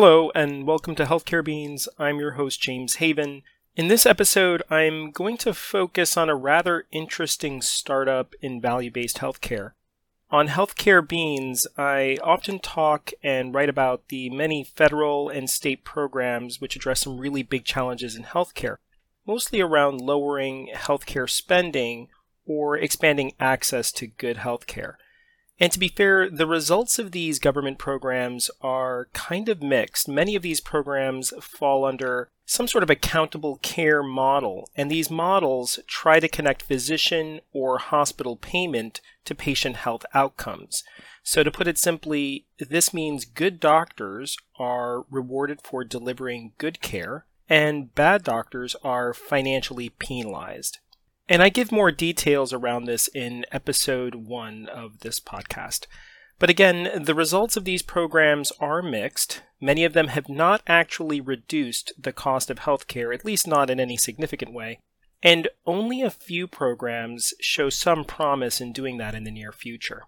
Hello, and welcome to Healthcare Beans. I'm your host, James Haven. In this episode, I'm going to focus on a rather interesting startup in value based healthcare. On Healthcare Beans, I often talk and write about the many federal and state programs which address some really big challenges in healthcare, mostly around lowering healthcare spending or expanding access to good healthcare. And to be fair, the results of these government programs are kind of mixed. Many of these programs fall under some sort of accountable care model, and these models try to connect physician or hospital payment to patient health outcomes. So, to put it simply, this means good doctors are rewarded for delivering good care, and bad doctors are financially penalized. And I give more details around this in episode one of this podcast. But again, the results of these programs are mixed. Many of them have not actually reduced the cost of healthcare, at least not in any significant way. And only a few programs show some promise in doing that in the near future.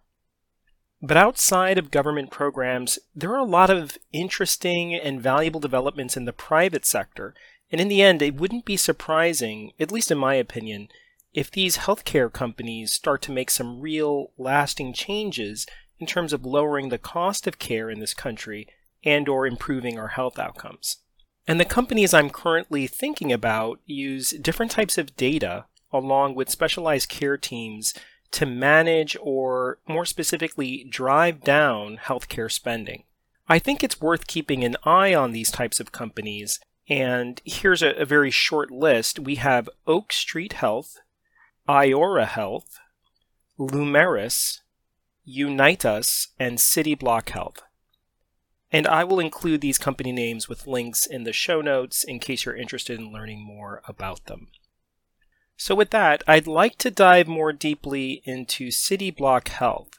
But outside of government programs, there are a lot of interesting and valuable developments in the private sector. And in the end, it wouldn't be surprising, at least in my opinion, if these healthcare companies start to make some real lasting changes in terms of lowering the cost of care in this country and or improving our health outcomes. And the companies I'm currently thinking about use different types of data along with specialized care teams to manage or more specifically drive down healthcare spending. I think it's worth keeping an eye on these types of companies and here's a, a very short list. We have Oak Street Health, Iora Health, Lumeris, Us, and City Block Health. And I will include these company names with links in the show notes in case you're interested in learning more about them. So, with that, I'd like to dive more deeply into City Block Health.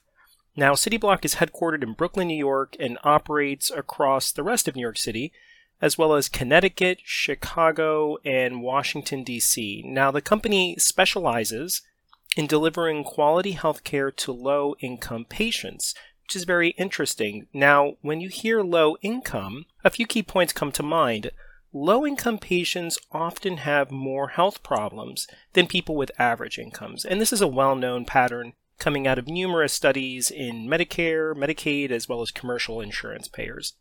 Now, City Block is headquartered in Brooklyn, New York, and operates across the rest of New York City, as well as Connecticut, Chicago, and Washington, D.C. Now, the company specializes in delivering quality healthcare to low income patients, which is very interesting. Now, when you hear low income, a few key points come to mind. Low income patients often have more health problems than people with average incomes, and this is a well known pattern coming out of numerous studies in Medicare, Medicaid, as well as commercial insurance payers.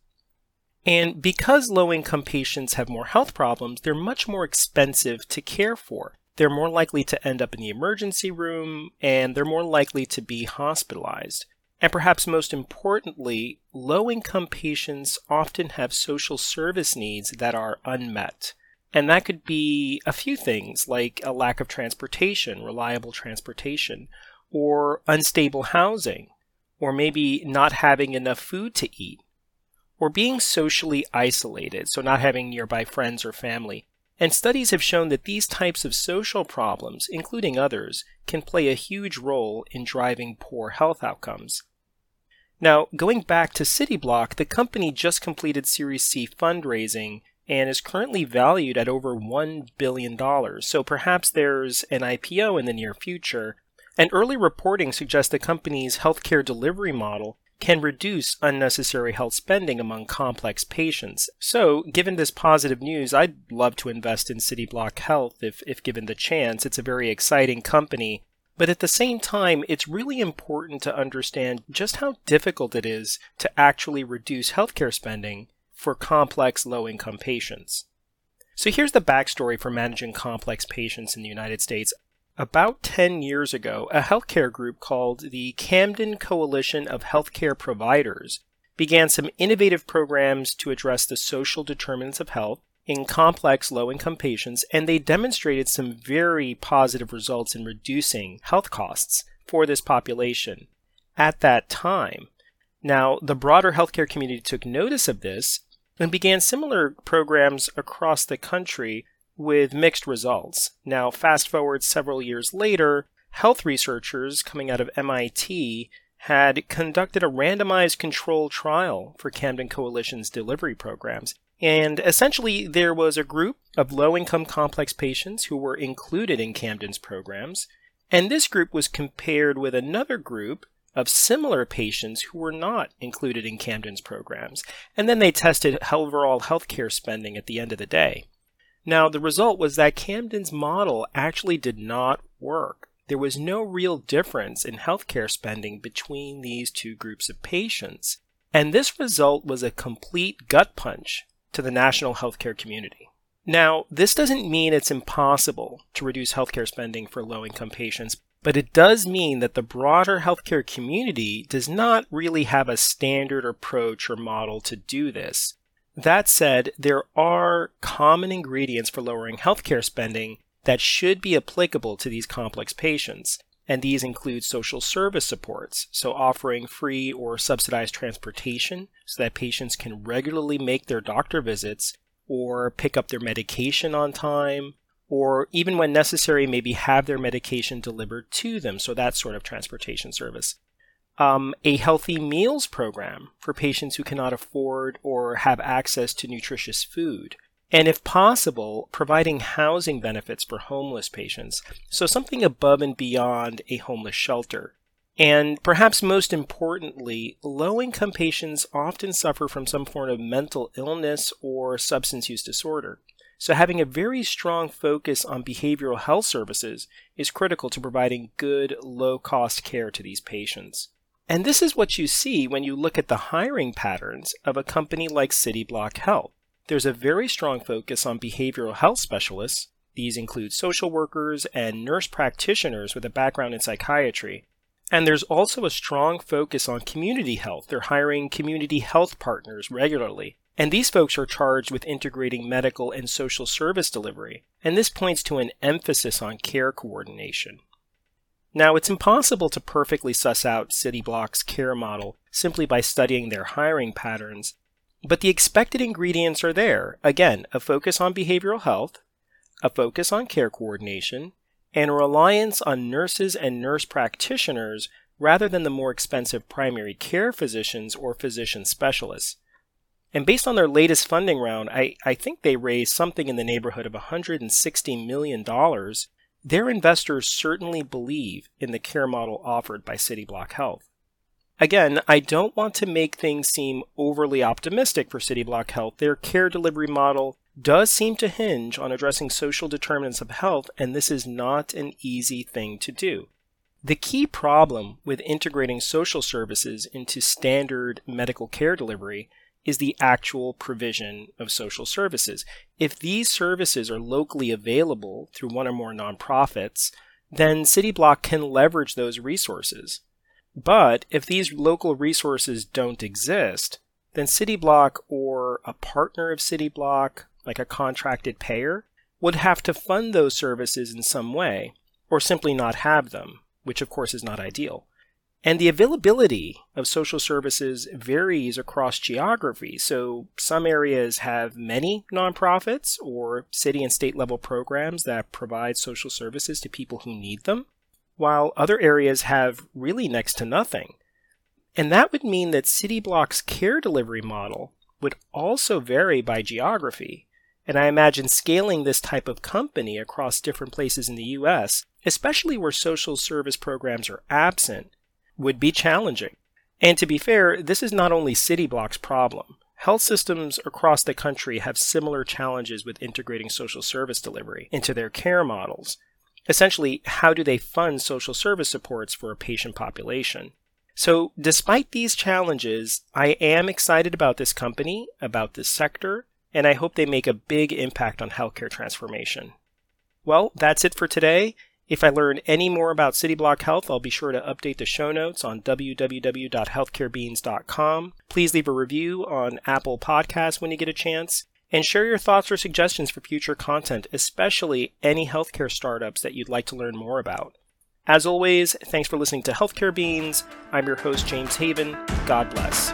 And because low income patients have more health problems, they're much more expensive to care for. They're more likely to end up in the emergency room and they're more likely to be hospitalized. And perhaps most importantly, low income patients often have social service needs that are unmet. And that could be a few things like a lack of transportation, reliable transportation, or unstable housing, or maybe not having enough food to eat or being socially isolated, so not having nearby friends or family. And studies have shown that these types of social problems, including others, can play a huge role in driving poor health outcomes. Now, going back to CityBlock, the company just completed Series C fundraising and is currently valued at over $1 billion. So perhaps there's an IPO in the near future. And early reporting suggests the company's healthcare delivery model can reduce unnecessary health spending among complex patients. So, given this positive news, I'd love to invest in CityBlock Health if, if given the chance. It's a very exciting company. But at the same time, it's really important to understand just how difficult it is to actually reduce healthcare spending for complex low income patients. So here's the backstory for managing complex patients in the United States. About 10 years ago, a healthcare group called the Camden Coalition of Healthcare Providers began some innovative programs to address the social determinants of health in complex low income patients, and they demonstrated some very positive results in reducing health costs for this population at that time. Now, the broader healthcare community took notice of this and began similar programs across the country with mixed results. Now, fast forward several years later, health researchers coming out of MIT had conducted a randomized control trial for Camden Coalition's delivery programs. And essentially, there was a group of low income complex patients who were included in Camden's programs. And this group was compared with another group of similar patients who were not included in Camden's programs, and then they tested overall healthcare spending at the end of the day. Now, the result was that Camden's model actually did not work. There was no real difference in healthcare spending between these two groups of patients. And this result was a complete gut punch to the national healthcare community. Now, this doesn't mean it's impossible to reduce healthcare spending for low income patients, but it does mean that the broader healthcare community does not really have a standard approach or model to do this. That said, there are common ingredients for lowering healthcare spending that should be applicable to these complex patients, and these include social service supports, so offering free or subsidized transportation so that patients can regularly make their doctor visits or pick up their medication on time, or even when necessary, maybe have their medication delivered to them, so that sort of transportation service um, a healthy meals program for patients who cannot afford or have access to nutritious food. And if possible, providing housing benefits for homeless patients, so something above and beyond a homeless shelter. And perhaps most importantly, low income patients often suffer from some form of mental illness or substance use disorder. So, having a very strong focus on behavioral health services is critical to providing good, low cost care to these patients. And this is what you see when you look at the hiring patterns of a company like CityBlock Health. There's a very strong focus on behavioral health specialists. These include social workers and nurse practitioners with a background in psychiatry. And there's also a strong focus on community health. They're hiring community health partners regularly. And these folks are charged with integrating medical and social service delivery. And this points to an emphasis on care coordination. Now, it's impossible to perfectly suss out CityBlock's care model simply by studying their hiring patterns, but the expected ingredients are there. Again, a focus on behavioral health, a focus on care coordination, and a reliance on nurses and nurse practitioners rather than the more expensive primary care physicians or physician specialists. And based on their latest funding round, I, I think they raised something in the neighborhood of $160 million their investors certainly believe in the care model offered by CityBlock Health. Again, I don't want to make things seem overly optimistic for CityBlock Health. Their care delivery model does seem to hinge on addressing social determinants of health, and this is not an easy thing to do. The key problem with integrating social services into standard medical care delivery is the actual provision of social services. If these services are locally available through one or more nonprofits, then CityBlock can leverage those resources. But if these local resources don't exist, then CityBlock or a partner of CityBlock, like a contracted payer, would have to fund those services in some way, or simply not have them, which of course is not ideal. And the availability of social services varies across geography. So some areas have many nonprofits or city and state level programs that provide social services to people who need them, while other areas have really next to nothing. And that would mean that CityBlock's care delivery model would also vary by geography. And I imagine scaling this type of company across different places in the US, especially where social service programs are absent, would be challenging. And to be fair, this is not only CityBlock's problem. Health systems across the country have similar challenges with integrating social service delivery into their care models. Essentially, how do they fund social service supports for a patient population? So, despite these challenges, I am excited about this company, about this sector, and I hope they make a big impact on healthcare transformation. Well, that's it for today. If I learn any more about CityBlock Health, I'll be sure to update the show notes on www.healthcarebeans.com. Please leave a review on Apple Podcasts when you get a chance, and share your thoughts or suggestions for future content, especially any healthcare startups that you'd like to learn more about. As always, thanks for listening to Healthcare Beans. I'm your host, James Haven. God bless.